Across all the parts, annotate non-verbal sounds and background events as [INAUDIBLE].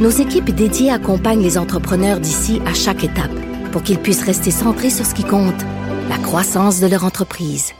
nos équipes dédiées accompagnent les entrepreneurs d'ici à chaque étape pour qu'ils puissent rester centrés sur ce qui compte, la croissance de leur entreprise.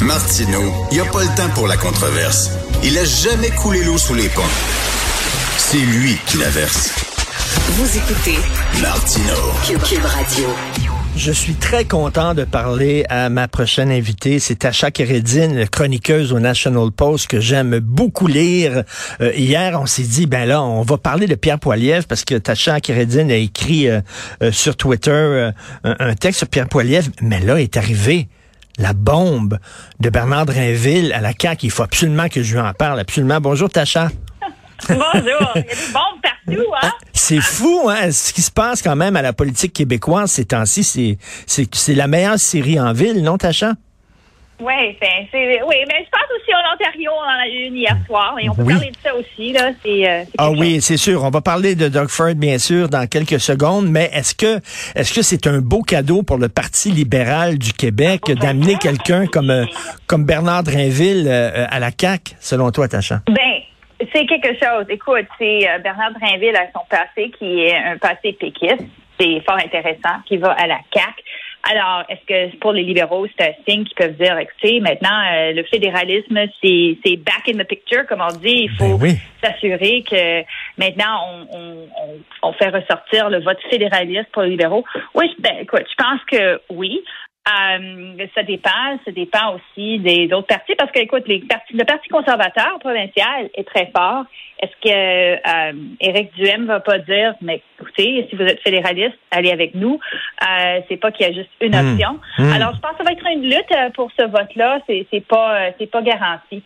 Martino, il n'y a pas le temps pour la controverse. Il a jamais coulé l'eau sous les ponts. C'est lui qui la verse. Vous écoutez Martino. Cube Radio. Je suis très content de parler à ma prochaine invitée. C'est Tasha Keredine, chroniqueuse au National Post que j'aime beaucoup lire. Euh, hier, on s'est dit, ben là, on va parler de Pierre Poilievre parce que Tasha Keredine a écrit euh, euh, sur Twitter un, texte sur Pierre Poilievre. Mais là est arrivé la bombe de Bernard Drinville à la CAQ. Il faut absolument que je lui en parle. Absolument. Bonjour, Tasha. Bonjour. Il y a des bombes partout, hein? C'est fou, hein? Ce qui se passe quand même à la politique québécoise ces temps-ci, c'est, c'est, c'est la meilleure série en ville, non, c'est, c'est- oui, mais je pense aussi en Ontario, on en a eu une hier soir, et on peut Oui. parler de ça aussi, là. C'est, euh, Ah oui, chose. c'est sûr. On va parler de Doug Ford, bien sûr, dans quelques secondes. Mais est-ce que est-ce que c'est un beau cadeau pour le Parti libéral du Québec d'amener quelqu'un comme euh, comme Bernard Drinville euh, à la CAQ, selon toi, Tasha? Ben, c'est quelque chose. Écoute, c'est euh, Bernard Drinville a son passé qui est un passé péquiste. C'est fort intéressant, qui va à la CAQ. Alors, est-ce que pour les libéraux, c'est un signe qu'ils peuvent dire, écoutez, maintenant, euh, le fédéralisme, c'est c'est back in the picture, comme on dit. Il faut Ben oui. s'assurer que maintenant, on, on, on, on fait ressortir le vote fédéraliste pour les libéraux. Oui, ben, écoute, je pense que oui. Euh, ça dépend, ça dépend aussi des autres partis parce que, écoute, les partis, le Parti conservateur provincial est très fort. Est-ce que euh, Éric Duhem va pas dire, mais écoutez, si vous êtes fédéraliste, allez avec nous. Euh, c'est pas qu'il y a juste une Hmm. option. Hmm. Alors, je pense que ça va être une lutte euh, pour ce vote-là. C'est, c'est pas, c'est pas garanti.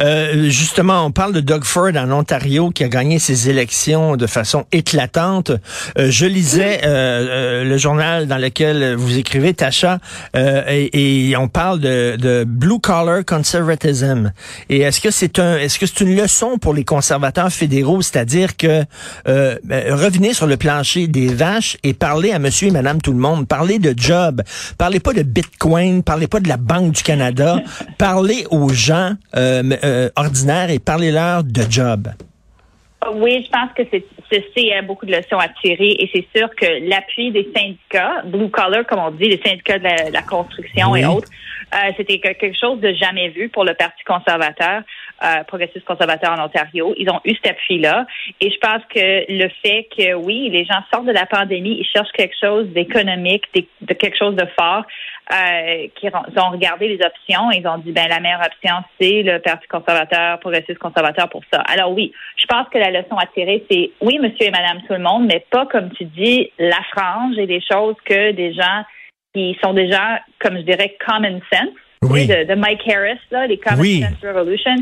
Euh, justement, on parle de Doug Ford en Ontario qui a gagné ses élections de façon éclatante. Euh, je lisais euh, le journal dans lequel vous écrivez, Tasha, euh, et, on parle de, de blue collar conservatism. Et est-ce que c'est un, est-ce que c'est une leçon pour les conservateurs fédéraux, c'est-à-dire que ben, revenez sur le plancher des vaches et parler à Monsieur et Madame tout le monde, parler de job, parlez pas de Bitcoin, parlez pas de la Banque du Canada, parlez aux gens euh, ordinaires et parlez-leur de job? Oui, je pense que c'est c'est, euh, beaucoup de leçons à tirer et c'est sûr que l'appui des syndicats, blue collar comme on dit, les syndicats de la, de la construction Oui. et autres, euh, c'était que- quelque chose de jamais vu pour le Parti conservateur, euh, progressiste conservateur en Ontario. Ils ont eu cet appui-là et je pense que le fait que oui, les gens sortent de la pandémie, ils cherchent quelque chose d'économique, de quelque chose de fort, euh, qui ont regardé les options et ils ont dit ben la meilleure option c'est le Parti conservateur, progressiste conservateur pour ça. Alors oui, je pense que la leçon à tirer c'est oui monsieur et madame tout le monde, mais pas comme tu dis la frange et des choses que des gens qui sont déjà comme je dirais common sense, Oui. de, de Mike Harris là, les common Oui. sense revolution.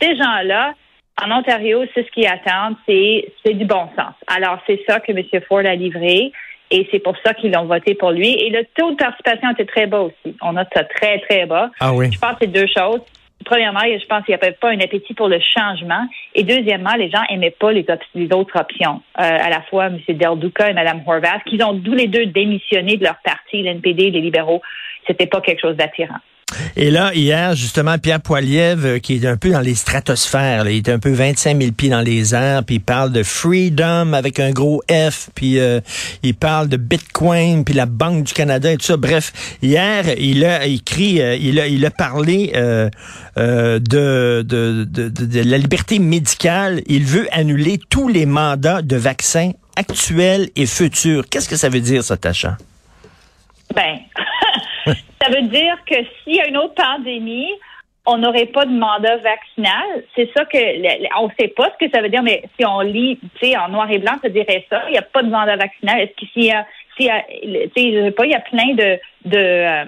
Ces gens-là en Ontario, c'est ce qu'ils attendent, c'est c'est du bon sens. Alors c'est ça que M. Ford a livré. Et c'est pour ça qu'ils ont voté pour lui. Et le taux de participation était très bas aussi. On a ça très, très bas. Ah oui. Je pense que c'est deux choses. Premièrement, je pense qu'il n'y avait pas un appétit pour le changement. Et deuxièmement, les gens n'aimaient pas les, op- les autres options. Euh, à la fois M. Del Duca et Mme Horvath, qui ont tous les deux démissionné de leur parti, l'NPD, les libéraux. C'était pas quelque chose d'attirant. Et là, hier, justement, Pierre Poilievre, euh, qui est un peu dans les stratosphères, là, il est un peu 25 000 pieds dans les airs, puis il parle de freedom avec un gros F, puis euh, il parle de Bitcoin, puis la Banque du Canada et tout ça. Bref, hier, il a écrit, euh, il, a, il a parlé euh, euh, de, de, de, de- la liberté médicale. Il veut annuler tous les mandats de vaccins actuels et futurs. Qu'est-ce que ça veut dire, ça? Ben, veut dire que s'il y a une autre pandémie, on n'aurait pas de mandat vaccinal. C'est ça que on ne sait pas ce que ça veut dire, mais si on lit, tu sais, en noir et blanc, ça dirait ça. Il n'y a pas de mandat vaccinal. Est-ce qu'il y a, s'il y a, le- tu sais, je sais pas, il y a plein de de, euh,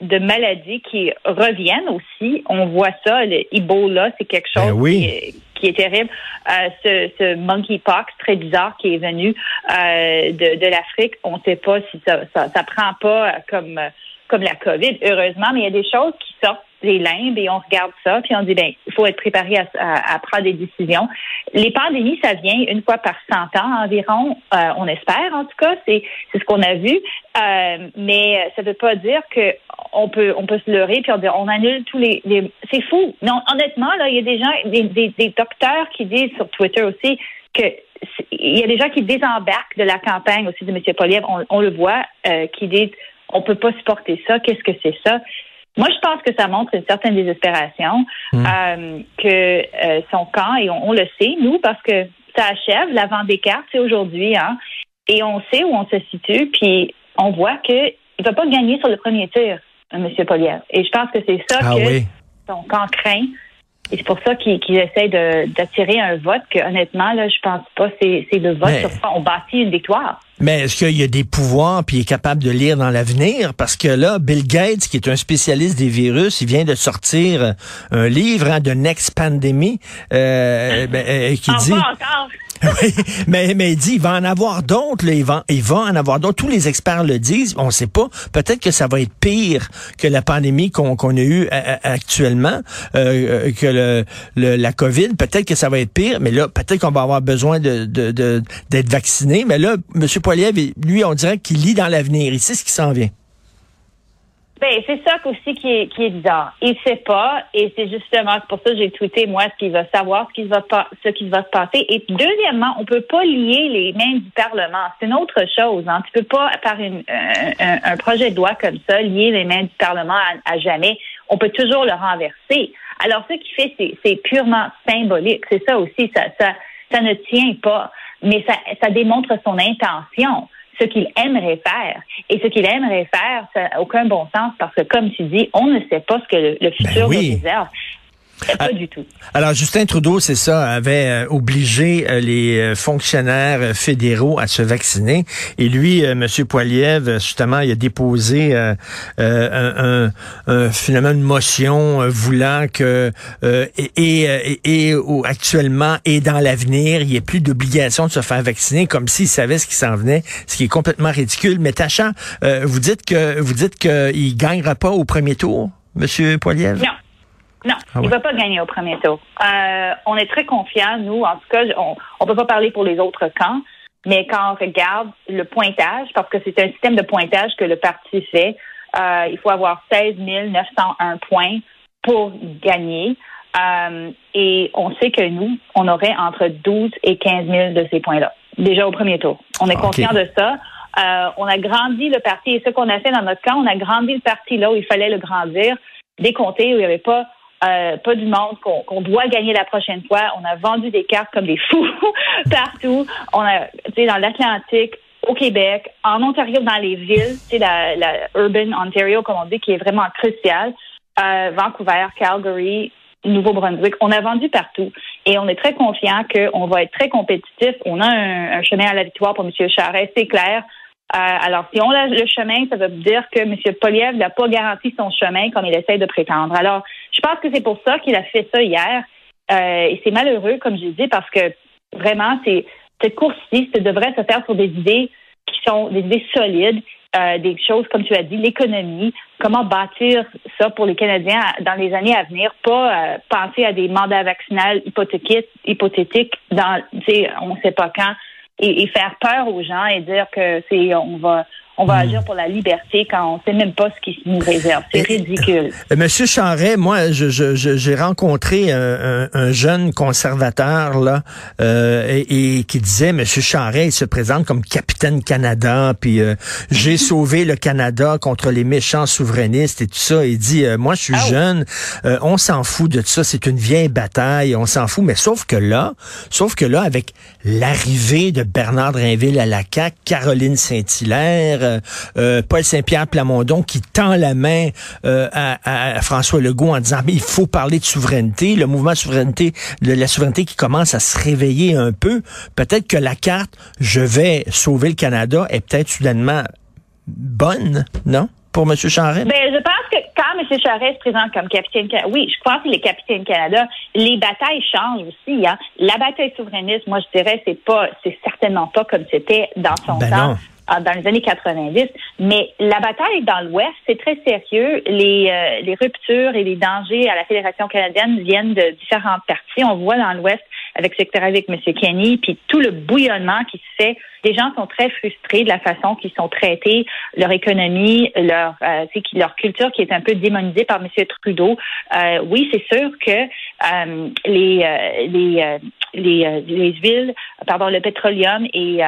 de maladies qui reviennent aussi. On voit ça, le Ebola, c'est quelque chose ben oui. qui, est, qui, est, terrible. Euh, ce, ce, monkeypox très bizarre qui est venu euh, de, de l'Afrique, on ne sait pas si ça, ça, ça prend pas comme comme la COVID, heureusement, mais il y a des choses qui sortent des limbes et on regarde ça, puis on dit, ben, il faut être préparé à, à, prendre des décisions. Les pandémies, ça vient une fois par 100 ans environ, euh, on espère en tout cas, c'est ce qu'on a vu, euh, mais ça ne veut pas dire que on peut on peut se leurrer puis on dit on annule tous les, c'est fou. Non, honnêtement là, il y a des gens, des, des, des docteurs qui disent sur Twitter aussi que il y a des gens qui désembarquent de la campagne aussi de M. Poliev, on, on le voit, euh, qui disent on peut pas supporter ça. Qu'est-ce que c'est ça? Moi, je pense que ça montre une certaine désespération hmm. euh, que euh, son camp, et on, le sait, nous, parce que ça achève, l'avant des cartes, c'est aujourd'hui, hein, et on sait où on se situe, puis on voit qu'il ne va pas gagner sur le premier tir, M. Polière. Et je pense que c'est ça ah que son camp craint. Et c'est pour ça qu'il essaie d'attirer un vote que, honnêtement, là, je pense pas c'est le vote sur quoi on bâtit une victoire. Mais est-ce qu'il y a des pouvoirs puis il est capable de lire dans l'avenir? Parce que là, Bill Gates, qui est un spécialiste des virus, il vient de sortir un livre hein, de Next Pandemic euh, ben, euh, qui dit... [LAUGHS] oui, mais, mais il dit, il va en avoir d'autres, il va, il va en avoir d'autres. Tous les experts le disent, on ne sait pas. Peut-être que ça va être pire que la pandémie qu'on a eue actuellement, euh, que le, la COVID. Peut-être que ça va être pire, mais là, peut-être qu'on va avoir besoin de, d'être de, vacciné. Mais là, M. Poiliev, lui, on dirait qu'il lit dans l'avenir. Il sait ce qui s'en vient. Ben, c'est ça aussi qui est, qui est bizarre. Il sait pas, et c'est justement pour ça que j'ai tweeté, moi, ce qu'il va savoir, ce qui va, pas, ce qui va se passer. Et deuxièmement, on peut pas lier les mains du Parlement. C'est une autre chose. Hein. Tu peux pas, par une, un, un, projet de loi comme ça, lier les mains du Parlement à, jamais. On peut toujours le renverser. Alors, ce qu'il fait, c'est purement symbolique. C'est ça aussi. Ça, ça, ça ne tient pas. Mais ça, ça démontre son intention ce qu'il aimerait faire. Et ce qu'il aimerait faire, ça n'a aucun bon sens parce que, comme tu dis, on ne sait pas ce que le, ben futur nous réserve. Pas ah, du tout. Alors, Justin Trudeau, c'est ça, avait euh, obligé euh, les euh, fonctionnaires fédéraux à se vacciner. Et lui, M. Poiliev, justement, il a déposé un, un, finalement une motion voulant que et, et, et, actuellement et dans l'avenir, il n'y ait plus d'obligation de se faire vacciner, comme s'il savait ce qui s'en venait, ce qui est complètement ridicule. Mais Tacha, vous dites que vous dites qu'il gagnera pas au premier tour, M. Poiliev? Non. Non, ah il ne va pas gagner au premier tour. Euh, on est très confiants, nous, en tout cas, on ne peut pas parler pour les autres camps, mais quand on regarde le pointage, parce que c'est un système de pointage que le parti fait, euh, il faut avoir 16 901 points pour gagner. Euh, et on sait que nous, on aurait entre 12 et 15 000 de ces points-là, déjà au premier tour. On est conscient de ça. on a grandi le parti, et ce qu'on a fait dans notre camp, on a grandi le parti là où il fallait le grandir, des comtés où il n'y avait pas euh, pas du monde, qu'on doit gagner la prochaine fois. On a vendu des cartes comme des fous [LAUGHS] partout. On a, tu sais, dans l'Atlantique, au Québec, en Ontario, dans les villes, tu sais, la, la urban Ontario, comme on dit, qui est vraiment crucial. Euh, Vancouver, Calgary, Nouveau-Brunswick. On a vendu partout et on est très confiant qu'on va être très compétitif. On a un, chemin à la victoire pour M. Charest, c'est clair. Euh, alors, si on a le chemin, ça veut dire que M. Poliev n'a pas garanti son chemin comme il essaie de prétendre. Alors, pense que c'est pour ça qu'il a fait ça hier. Euh, et c'est malheureux, comme je dis, parce que vraiment, c'est cette course-ci devrait se faire sur des idées qui sont des idées solides, euh, des choses, comme tu as dit, l'économie, comment bâtir ça pour les Canadiens dans les années à venir, pas penser à des mandats vaccinaux hypothétiques, hypothétiques dans, on ne sait pas quand et, faire peur aux gens et dire que c'est on va on va hmm. agir pour la liberté quand on sait même pas ce qui nous réserve. C'est ridicule. Euh, Monsieur Charret, moi, j'ai je, rencontré un, un, jeune conservateur là euh, et, qui disait, Monsieur Charret, il se présente comme capitaine Canada, puis euh, j'ai [LAUGHS] sauvé le Canada contre les méchants souverainistes et tout ça. Il dit, moi, je suis jeune, on s'en fout de ça, c'est une vieille bataille, on s'en fout. Mais sauf que là, sauf que là, avec l'arrivée de Bernard Drinville à la CAQ, Caroline Saint-Hilaire, euh, euh, Paul Saint-Pierre Plamondon qui tend la main euh, à, François Legault en disant mais il faut parler de souveraineté, le mouvement de souveraineté, de la souveraineté qui commence à se réveiller un peu. Peut-être que la carte je vais sauver le Canada est peut-être soudainement bonne, non? Pour M. Charest? Ben, je pense M. Charest se présente comme capitaine Canada, oui, je pense que les capitaines Canada, les batailles changent aussi. Hein. La bataille souverainiste, moi, je dirais, c'est pas, c'est certainement pas comme c'était dans son Ben temps. non. Dans les années 90, mais la bataille dans l'Ouest, c'est très sérieux. Les, euh, les ruptures et les dangers à la Fédération canadienne viennent de différentes parties. On voit dans l'Ouest avec ce secteur avec M. Kenny, puis tout le bouillonnement qui se fait. Les gens sont très frustrés de la façon qu'ils sont traités, leur économie, leur euh, leur culture qui est un peu démonisée par M. Trudeau. Euh, oui, c'est sûr que euh, les euh, les euh, les, les huiles, pardon, le pétroleum et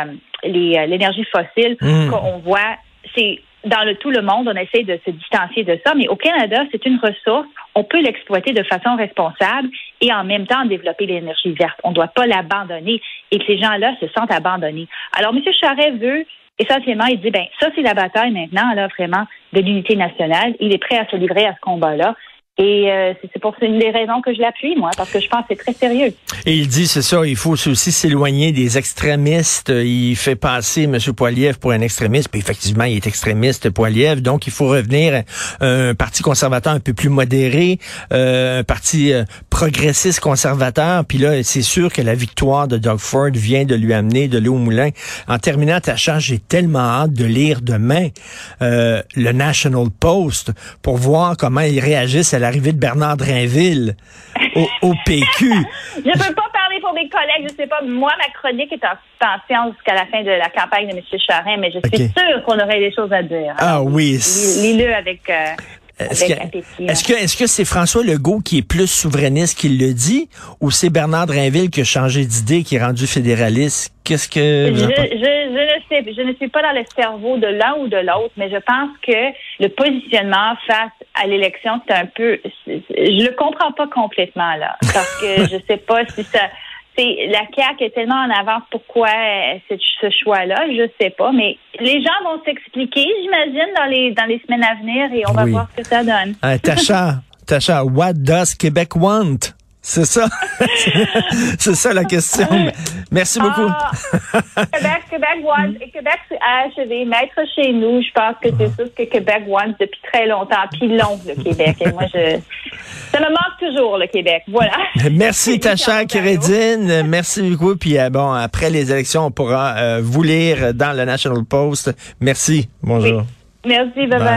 l'énergie fossile Mm. qu'on voit, c'est dans le, tout le monde, on essaie de se distancier de ça, mais au Canada, c'est une ressource. On peut l'exploiter de façon responsable et en même temps développer l'énergie verte. On ne doit pas l'abandonner et que les gens-là se sentent abandonnés. Alors, M. Charest veut essentiellement, il dit, ben ça, c'est la bataille maintenant, là, vraiment, de l'unité nationale. Il est prêt à se livrer à ce combat-là. Et euh, c'est pour une des raisons que je l'appuie, moi, parce que je pense que c'est très sérieux. Et il dit, c'est ça, il faut aussi s'éloigner des extrémistes. Il fait passer M. Poiliev pour un extrémiste. Puis effectivement, il est extrémiste, Poiliev. Donc, il faut revenir à un parti conservateur un peu plus modéré, euh, un parti euh, progressiste conservateur. Puis là, c'est sûr que la victoire de Doug Ford vient de lui amener de l'eau au moulin. En terminant ta charge, j'ai tellement hâte de lire demain euh, le National Post pour voir comment ils réagissent à l'arrivée de Bernard Drinville au, au PQ. [LAUGHS] Je ne peux pas parler pour mes collègues, je sais pas. Moi, ma chronique est en suspension jusqu'à la fin de la campagne de M. Charest, mais je suis sûre qu'on aurait des choses à dire. Ah Alors, oui. lis- Lis-le avec, euh, Est-ce avec que, est-ce que est-ce que c'est François Legault qui est plus souverainiste qui le dit ou c'est Bernard Drinville qui a changé d'idée, qui est rendu fédéraliste? Qu'est-ce que Je, je ne sais, je ne suis pas dans le cerveau de l'un ou de l'autre, mais je pense que le positionnement face à l'élection, c'est un peu, je le comprends pas complètement là, parce que je sais pas si ça, c'est la CAQ est tellement en avance. Pourquoi ce, choix-là, je sais pas, mais les gens vont s'expliquer, j'imagine, dans les dans les semaines à venir, et on va Oui. voir ce que ça donne. Tacha, [LAUGHS] Tacha, what does Québec want? C'est ça. [LAUGHS] c'est ça la question. Merci beaucoup. Ah, Québec, Québec One, et Québec a achevé, maître chez nous. Je pense que c'est ça ce que Québec One depuis très longtemps, puis long, le Québec. Et moi, je, ça me manque toujours, le Québec. Voilà. [LAUGHS] Merci Tacha Kérédine. Merci beaucoup. Puis euh, bon, après les élections, on pourra euh, vous lire dans le National Post. Merci. Bonjour. Merci, bye bye.